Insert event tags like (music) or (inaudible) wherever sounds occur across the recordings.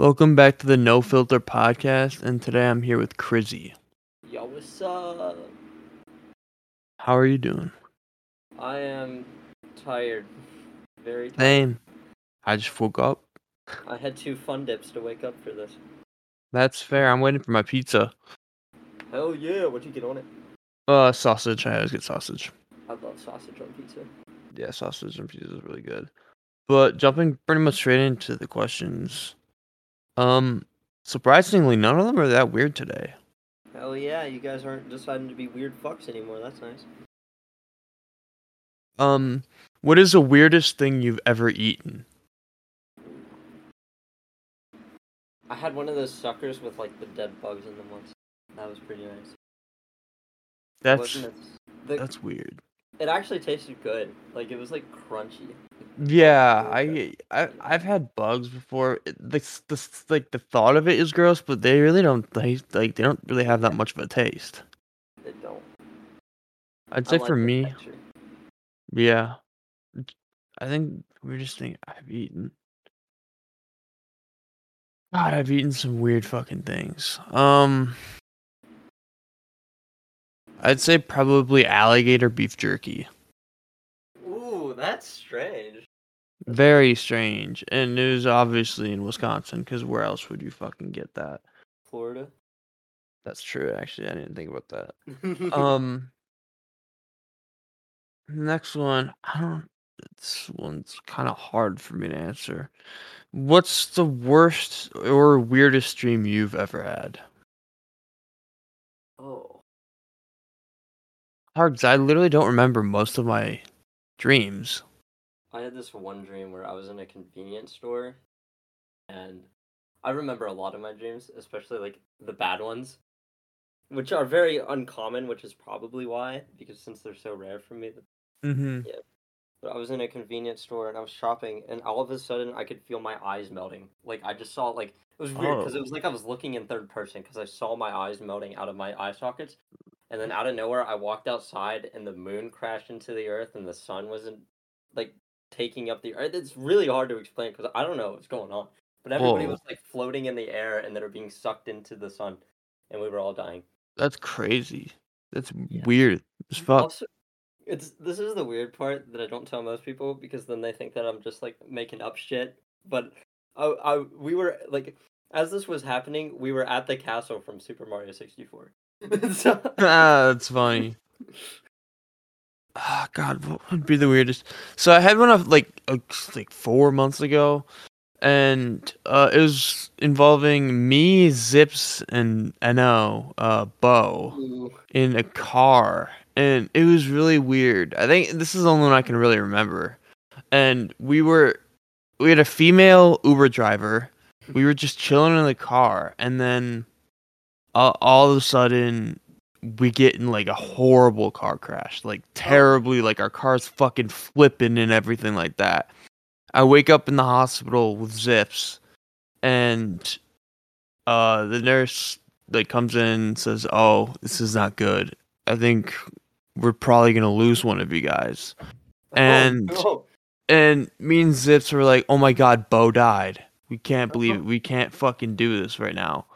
Welcome back to the No Filter podcast, and today I'm here with Crizzy. Yo, what's up? How are you doing? I am tired. Very tired. Same. I just woke up. I had two fun dips to wake up for this. That's fair. I'm waiting for my pizza. Hell yeah, what'd you get on it? Uh, sausage. I always get sausage. I love sausage on pizza. Yeah, sausage and pizza is really good. But jumping pretty much straight into the questions. Um, surprisingly, none of them are that weird today. Hell yeah, you guys aren't deciding to be weird fucks anymore. That's nice. Um, what is the weirdest thing you've ever eaten? I had one of those suckers with like the dead bugs in them once. That was pretty nice. That's the- that's weird. It actually tasted good. Like it was like crunchy. Yeah, I, I I've had bugs before. The, the like the thought of it is gross, but they really don't taste like they don't really have that much of a taste. They don't. I'd say like for me, texture. yeah. I think we're just thing I've eaten. God, I've eaten some weird fucking things. Um, I'd say probably alligator beef jerky. Ooh, that's strange. Very strange, and it was obviously in Wisconsin, because where else would you fucking get that? Florida. That's true. Actually, I didn't think about that. (laughs) Um, next one. I don't. This one's kind of hard for me to answer. What's the worst or weirdest dream you've ever had? oh. Hard, 'cause I literally don't remember most of my dreams. I had this one dream where I was in a convenience store, and I remember a lot of my dreams, especially like the bad ones, which are very uncommon, which is probably why, because since they're so rare for me. Mm-hmm. But I was in a convenience store and I was shopping, and all of a sudden I could feel my eyes melting. Like I just saw like it was weird because Oh. it was like I was looking in third person because I saw my eyes melting out of my eye sockets, and then out of nowhere I walked outside and the moon crashed into the earth and the sun wasn't like taking up the earth. It's really hard to explain because I don't know what's going on. But everybody Whoa. was like floating in the air and they were being sucked into the sun, and we were all dying. That's crazy. That's Yeah. weird as fuck. Also, it's this is the weird part that I don't tell most people because then they think that I'm just like making up shit. But I, I we were like as this was happening, we were at the castle from Super Mario 64. (laughs) ah, that's funny. Ah, God, what would be the weirdest? So I had one of like like four months ago, and uh, it was involving me, Zips, and No, uh, Bo Ooh, in a car, and it was really weird. I think this is the only one I can really remember. And we were, we had a female Uber driver. We were just chilling in the car, and then, uh, all of a sudden, we get in like a horrible car crash, like terribly, like our car's fucking flipping and everything like that. I wake up in the hospital with Zips, and uh, the nurse like comes in and says, "Oh, this is not good. I think we're probably gonna lose one of you guys." And- oh, And me and Zips were like, "Oh my God, Bo died. We can't believe it. We can't fucking do this right now."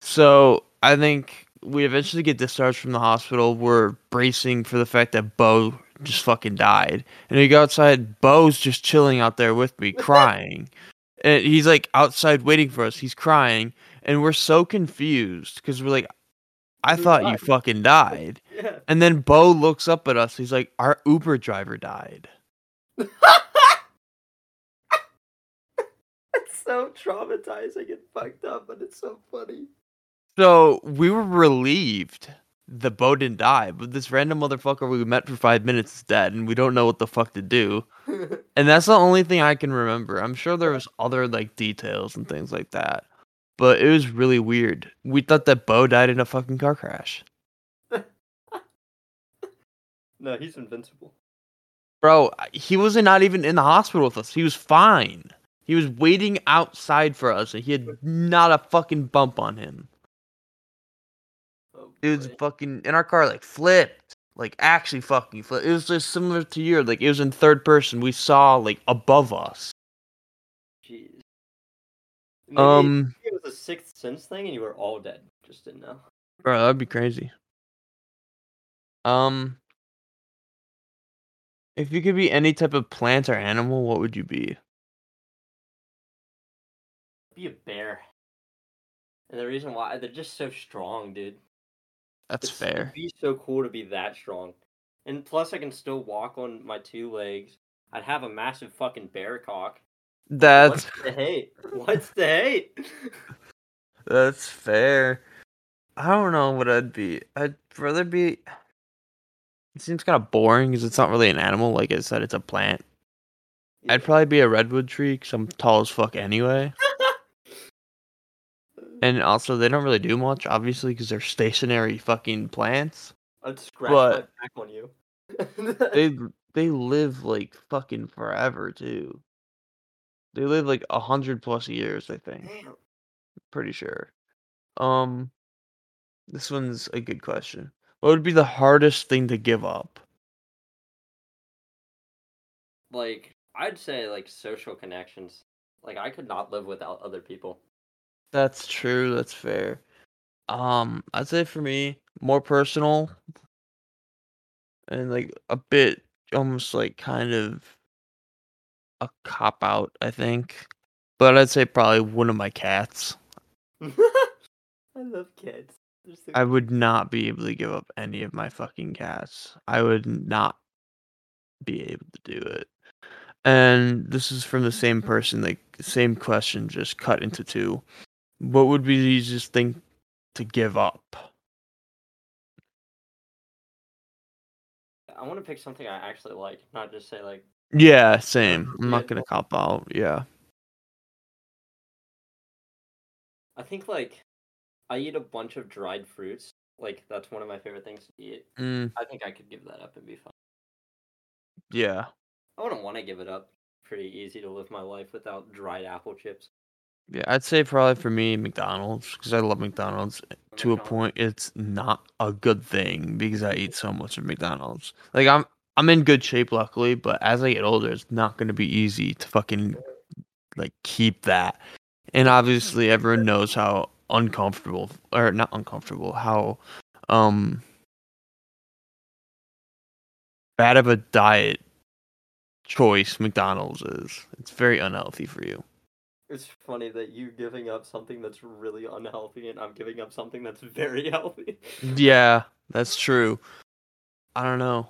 So I think we eventually get discharged from the hospital. We're bracing for the fact that Bo just fucking died, and we go outside. Bo's just chilling out there with me, crying, and he's like outside waiting for us. He's crying, and we're so confused because we're like, "I Who thought you fucking died." (laughs) yeah. And then Bo looks up at us. He's like, "Our Uber driver died." (laughs) it's so traumatizing and fucked up, but it's so funny. So we were relieved the Bo didn't die, but this random motherfucker we met for five minutes is dead, and we don't know what the fuck to do. (laughs) And that's the only thing I can remember. I'm sure there was other like details and things like that, but it was really weird. We thought that Bo died in a fucking car crash, (laughs) no, he's invincible. bro. He wasn't not even in the hospital with us. He was fine. He was waiting outside for us, and he had not a fucking bump on him. It was fucking in our car, like flipped, like actually fucking flipped. It was just similar to your, like it was in third person. We saw like above us. Jeez. Maybe Um, it was a sixth sense thing, and you were all dead. Just didn't know. bro, that'd be crazy. Um, if you could be any type of plant or animal, what would you be? Be a bear. And the reason why they're just so strong, dude. That's It's- it'd be so cool to be that strong. And plus, I can still walk on my two legs. I'd have a massive fucking bear cock. That's What's the hate? What's the hate? (laughs) (laughs) that's fair. I don't know what I'd be. I'd rather be. It seems kind of boring because it's not really an animal. Like I said, it's a plant. I'd probably be a redwood tree because I'm tall as fuck anyway. And also, they don't really do much, obviously, because they're stationary fucking plants. I'd scratch but- my back on you. They (laughs) they live like fucking forever too. They live like a hundred plus years, I think. Damn. Pretty sure. Um, this one's a good question. What would be the hardest thing to give up? Like, I'd say like social connections. Like, I could not live without other people. That's true. That's fair. Um, I'd say for me, more personal and like a bit almost like kind of a cop out, I think. But I'd say probably one of my cats. (laughs) I love kids. They're so I would not be able to give up any of my fucking cats. I would not be able to do it. And this is from the same (laughs) person, like same question, just cut into two. What would be the easiest thing to give up? I want to pick something I actually like, not just say like Yeah, same. I'm not gonna cop out. Yeah. I think like I eat a bunch of dried fruits. Like that's one of my favorite things to eat. Mm, I think I could give that up and be fine. yeah. I wouldn't want to give it up. Pretty easy to live my life without dried apple chips. Yeah, I'd say probably for me McDonald's because I love McDonald's to a point. It's not a good thing because I eat so much of McDonald's. Like I'm I'm in good shape luckily, but as I get older, it's not going to be easy to fucking like keep that. And obviously, everyone knows how uncomfortable or not uncomfortable how um bad of a diet choice McDonald's is. It's very unhealthy for you. It's funny that you giving up something that's really unhealthy and I'm giving up something that's very (laughs) healthy. Yeah, that's true. I don't know.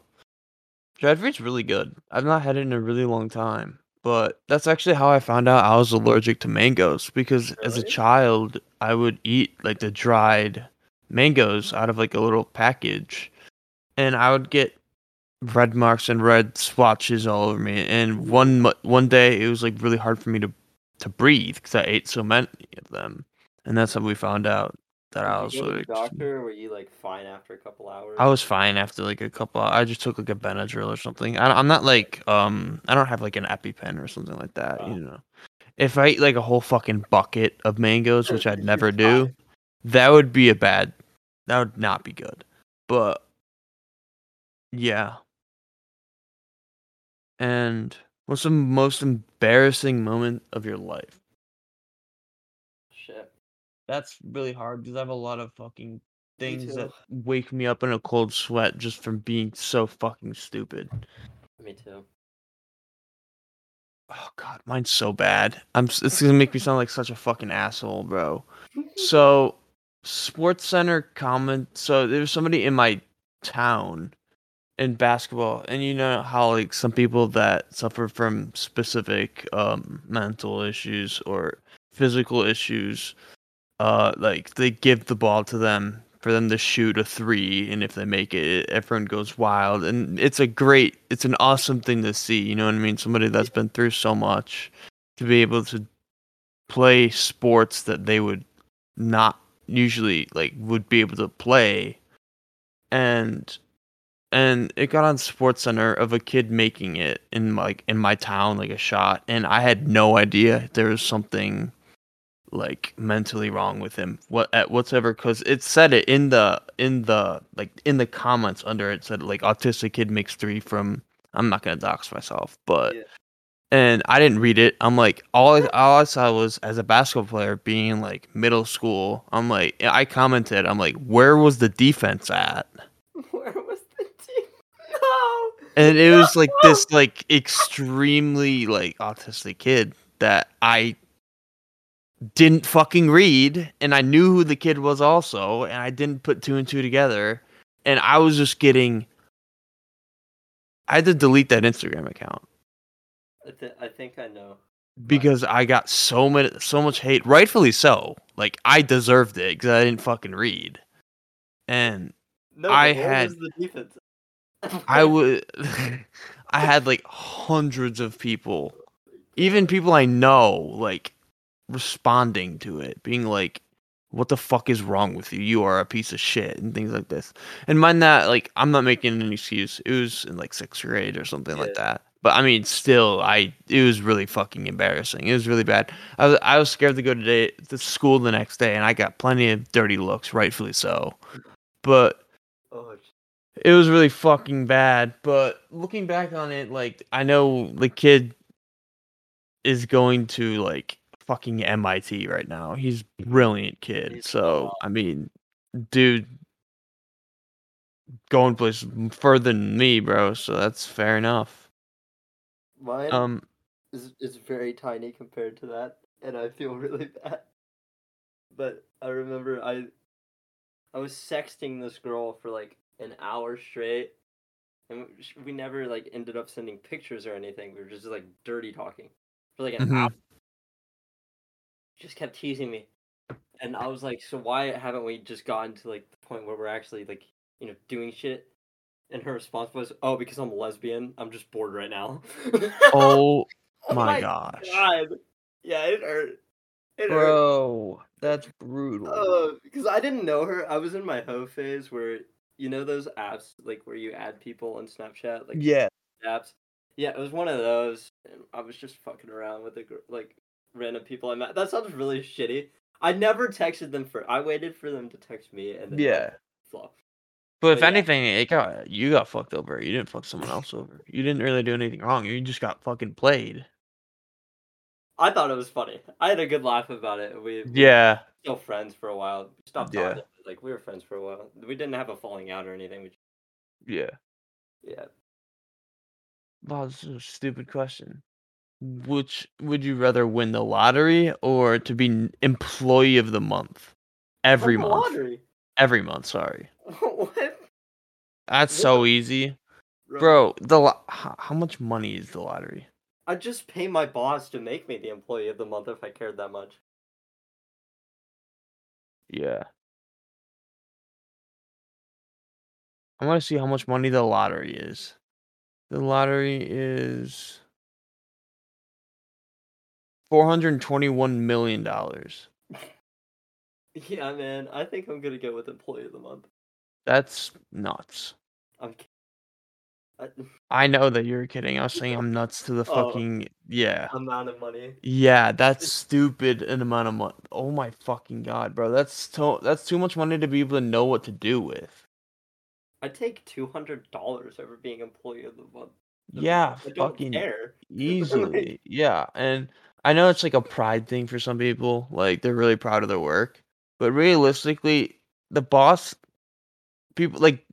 Dried fruit's really good. I've not had it in a really long time, but that's actually how I found out I was allergic to mangoes because as a child I would eat like the dried mangoes out of like a little package, and I would get red marks and red swatches all over me. And one one day it was like really hard for me to to breathe because I ate so many of them, and that's how we found out that I was you go to the allergic. doctor or were you like fine after a couple hours? I was fine after like a couple. Hours. I just took like a Benadryl or something. I, I'm not like um. I don't have like an EpiPen or something like that. Oh. You know, if I eat like a whole fucking bucket of mangoes, which I'd never do, that would be a bad. That would not be good. But yeah. And what's the most embarrassing moment of your life? Shit. That's really hard because I have a lot of fucking things that wake me up in a cold sweat just from being so fucking stupid. Me too. Oh god, mine's so bad. I'm. It's gonna make me sound like such a fucking asshole, bro. (laughs) So, SportsCenter comment. So there was somebody in my town in basketball, and you know how like some people that suffer from specific um mental issues or physical issues, uh, like they give the ball to them for them to shoot a three, and if they make it, everyone goes wild, and it's a great, it's an awesome thing to see. You know what I mean? Somebody that's been through so much to be able to play sports that they would not usually like would be able to play and and it got on sports center of a kid making it in like in my town like a shot and i had no idea there was something like mentally wrong with him what at whatsoever because it said it in the in the like in the comments under it said like autistic kid makes three from i'm not gonna dox myself but Yeah. and I didn't read it. I'm like, all I, all I saw was as a basketball player being like middle school. I'm like, I commented. I'm like, where was the defense at? Where was the team? No. And it was like (laughs) this like extremely like autistic kid that I didn't fucking read, and I knew who the kid was also, and I didn't put two and two together, and I was just getting. I had to delete that Instagram account I, th- I think I know. because I got so many, so much hate, rightfully so. Like I deserved it because I didn't fucking read, and No, I had- the defense. I would, (laughs) I had like hundreds of people, even people I know, like responding to it, being like, "What the fuck is wrong with you? You are a piece of shit," and things like this. And mind that, like, I'm not making an excuse. It was in like sixth grade or something like that. But I mean, still, I it was really fucking embarrassing. It was really bad. I was I was scared to go today to school the next day, and I got plenty of dirty looks, rightfully so. But it was really fucking bad. But looking back on it, like I know the kid is going to like fucking MIT right now. He's a brilliant kid. He's so so- I mean, dude, going places further than me, bro. So that's fair enough. mine Um, is is very tiny compared to that, and I feel (laughs) really bad. But I remember I I was sexting this girl for like an hour straight, and we- never like ended up sending pictures or anything. We were just like dirty talking for like an Mhm. hour. Just kept teasing me, and I was like, "So why haven't we just gotten to like the point where we're actually like you know doing shit?" And her response was, "Oh, because I'm a lesbian. I'm just bored right now." (laughs) oh Oh my gosh, God. Yeah, it hurt. It hurt. bro, that's brutal. Uh, because I didn't know her. I was in my hoe phase where you know those apps like where you add people on Snapchat, like yeah, apps. Yeah, it was one of those. And I was just fucking around with the gr- like random people I met. That sounds really shitty. I never texted them for. I waited for them to text me and then yeah. flow. But if yeah. anything, it got you got fucked over. You didn't fuck someone else over. You didn't really do anything wrong. You just got fucking played. I thought it was funny. I had a good laugh about it. We we Yeah. Still friends for a while. We stopped Yeah. talking. Like we were friends for a while. We didn't have a falling out or anything. We just, Yeah. yeah. Wow, this is a stupid question. Which would you rather win the lottery or to be employee of the month? Every the month. Lottery. Every month, sorry. (laughs) what? That's so easy. Bro, the lo- how much money is the lottery? I'd just pay my boss to make me the employee of the month if I cared that much. Yeah. I want to see how much money the lottery is. The lottery is four hundred twenty-one million dollars. Yeah, man. I think I'm gonna go with employee of the month. That's nuts. I'm. I, know that you're kidding. I was saying I'm (laughs) nuts to the Oh. fucking yeah. amount of money. Yeah, that's stupid an amount of money. Oh my fucking god, bro. That's to- that's too much money to be able to know what to do with. I'd take two hundred dollars over being employee of the month. Yeah, I don't fucking care. (laughs) easily. yeah, and I know it's like a pride thing for some people. Like they're really proud of their work, but realistically, the boss people like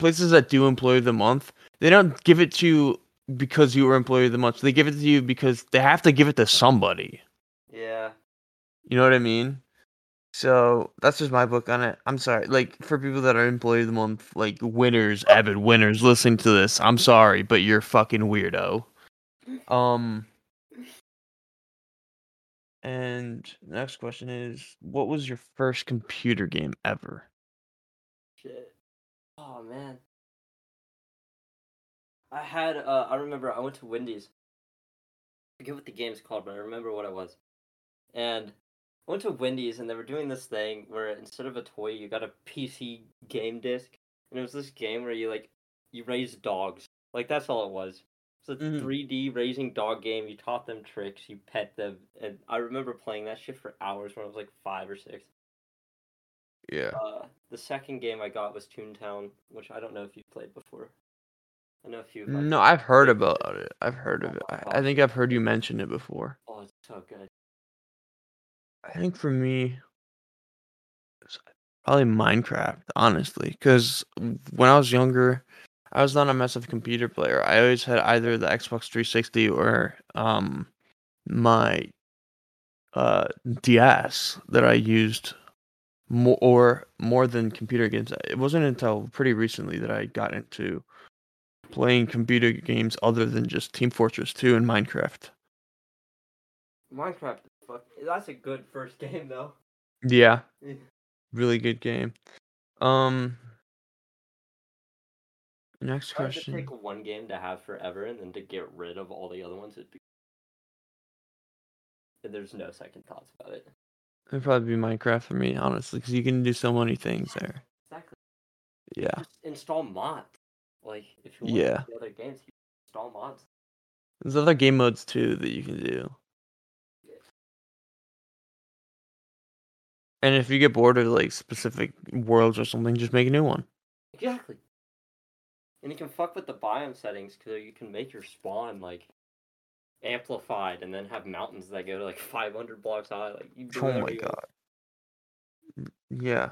places that do employee of the month, they don't give it to you because you were employee of the month. They give it to you because they have to give it to somebody. Yeah. You know what I mean? So that's just my book on it. I'm sorry. Like for people that are employee of the month, like winners, avid winners, listening to this, I'm sorry, but you're fucking weirdo. Um and next question is what was your first computer game ever? Shit. Oh man. I had uh I remember I went to Wendy's. I forget what the game's called, but I remember what it was. And I went to Wendy's and they were doing this thing where instead of a toy you got a PC game disc. And it was this game where you like you raise dogs. Like that's all it was. It's a Mhm. 3D raising dog game. You taught them tricks, you pet them, and I remember playing that shit for hours when I was like five or six. Yeah. Uh, the second game I got was Toontown, which I don't know if you've played before. I know a few. No, I've heard about it. I've heard of it. I, I think I've heard you mention it before. Oh, it's so good. I think for me, it's probably Minecraft, honestly, because when I was younger, I was not a massive computer player. I always had either the Xbox 360 or um my uh DS that I used more or more than computer games. It wasn't until pretty recently that I got into playing computer games other than just Team Fortress 2 and Minecraft. Minecraft, fuck, that's a good first (laughs) game though. Yeah, really good game. Um, next If I had to question. take one game to have forever and then to get rid of all the other ones, it'd be. There's no second thoughts about it. It'd probably be Minecraft for me, honestly, because you can do so many things there. Exactly. Yeah, Just install mods. Like if you want Yeah. to play other games, you install mods. there's other game modes too that you can do. And if you get bored of like specific worlds or something, just make a new one. Exactly. And you can fuck with the biome settings because you can make your spawn like amplified and then have mountains that go to like 500 blocks high. Like you do Oh my you want. god. Yeah.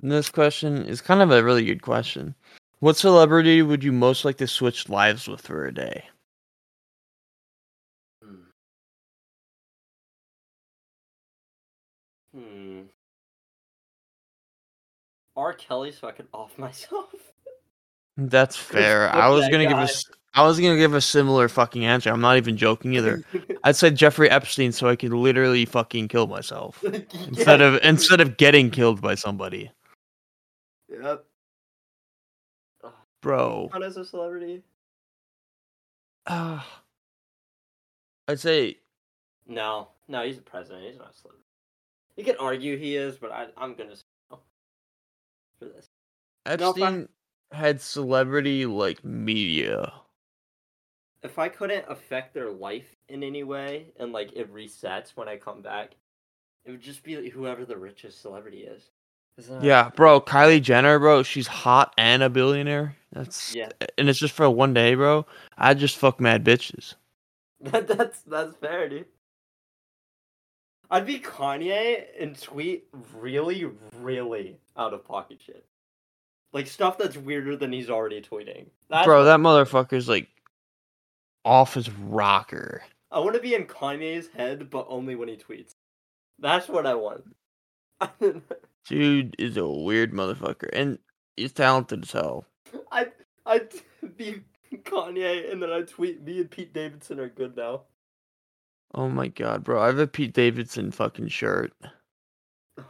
This question is kind of a really good question. What celebrity would you most like to switch lives with for a day? Hmm. Hmm. R. Kelly, so I could off (laughs) myself. That's fair. I was gonna give a guy. I was gonna give a similar fucking answer. I'm not even joking either. (laughs) I'd say Jeffrey Epstein so I could literally fucking kill myself (laughs) instead of instead of getting killed by somebody. Yep. Bro. Not as a celebrity. Uh, I'd say No, no, he's a president. He's not a celebrity. You can argue he is, but I, I'm gonna say no for this. No, if I- Epstein had celebrity like media. If I couldn't affect their life in any way and like it resets when I come back, it would just be like, whoever the richest celebrity is. That- Yeah, bro, Kylie Jenner, bro, she's hot and a billionaire. That's Yeah. and it's just for one day, bro. I just fuck mad bitches. (laughs) That, that's that's fair, dude. I'd be Kanye and tweet really, really out of pocket shit. Like stuff that's weirder than he's already tweeting. That's bro, that motherfucker's like off his rocker. I want to be in Kanye's head, but only when he tweets. That's what I want. (laughs) Dude is a weird motherfucker, and he's talented as hell. I I'd (laughs) be Kanye, and then I tweet me and Pete Davidson are good now. Oh my god, bro, I have a Pete Davidson fucking shirt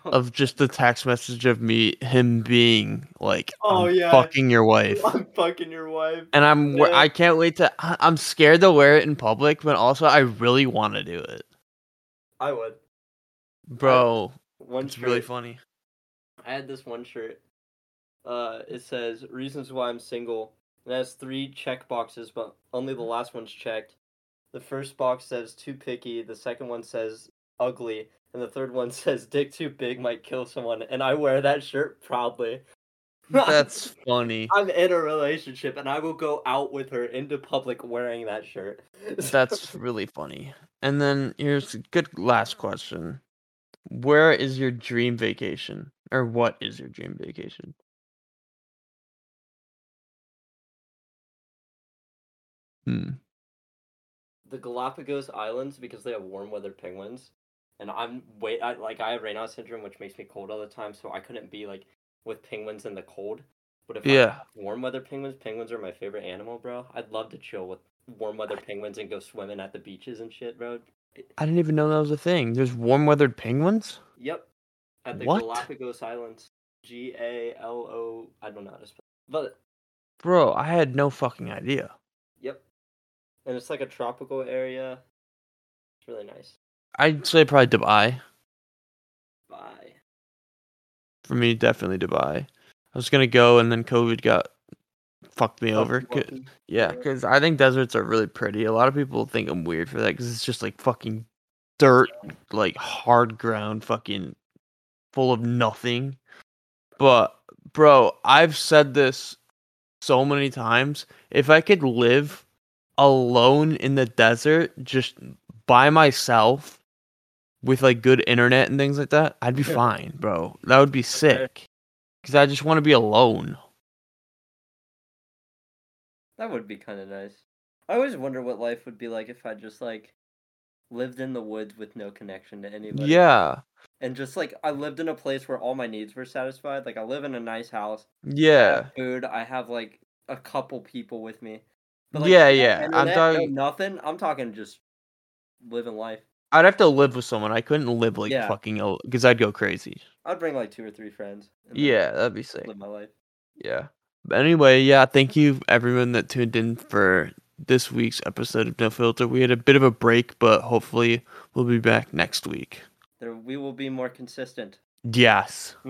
of just the text message of me, him being like, Oh, yeah. fucking your wife. (laughs) I'm fucking your wife. And I'm, Yeah. I can't wait to. I'm scared to wear it in public, but also I really want to do it, I would. bro. One It's shirt. really funny. I had this one shirt. Uh, it says reasons why I'm single. It has three check boxes, but only the last one's checked. The first box says too picky. The second one says ugly, and the third one (laughs) says dick too big might kill someone. And I wear that shirt proudly. (laughs) That's funny. I'm in a relationship, and I will go out with her into public wearing that shirt. (laughs) That's really funny. And then here's a good last question. Where is your dream vacation? Or what is your dream vacation? Hmm. the Galapagos Islands because they have warm weather penguins, and I'm wait I like I have Raynaud syndrome, which makes me cold all the time, so I couldn't be like with penguins in the cold. But if Yeah. warm weather penguins, penguins are my favorite animal, bro. I'd love to chill with warm weather penguins and go swimming at the beaches and shit, bro. I didn't even know that was a thing. There's warm weathered penguins? Yep, at the What? Galapagos Islands, G A L O. I don't know how to spell, but Bro, I had no fucking idea. yep, and it's like a tropical area. It's really nice. I'd say probably Dubai. Bye. For me, definitely Dubai. I was gonna go and then COVID got fucked me over. Yeah, Yeah. because I think deserts are really pretty. A lot of people think I'm weird for that because it's just like fucking dirt, like hard ground, fucking full of nothing. But bro, I've said this so many times. If I could live alone in the desert, just by myself, with like good internet and things like that, I'd be Yeah. fine, bro. That would be sick. Cause I just want to be alone. That would be kind of nice. I always wonder what life would be like if I just like lived in the woods with no connection to anybody. Yeah. And just like I lived in a place where all my needs were satisfied. Like I live in a nice house. Yeah. have food. I have like a couple people with me. like, Yeah, no yeah, I'm internet, no nothing. I'm talking just living life. I'd have to live with someone. I couldn't live like Yeah. fucking because I'd go crazy. I'd bring like two or three friends. and then Yeah, that'd be sick. Live my life. Yeah. But anyway, yeah, thank you everyone that tuned in for this week's episode of No Filter. We had a bit of a break, but hopefully we'll be back next week. There, we will be more consistent. Yes. (laughs)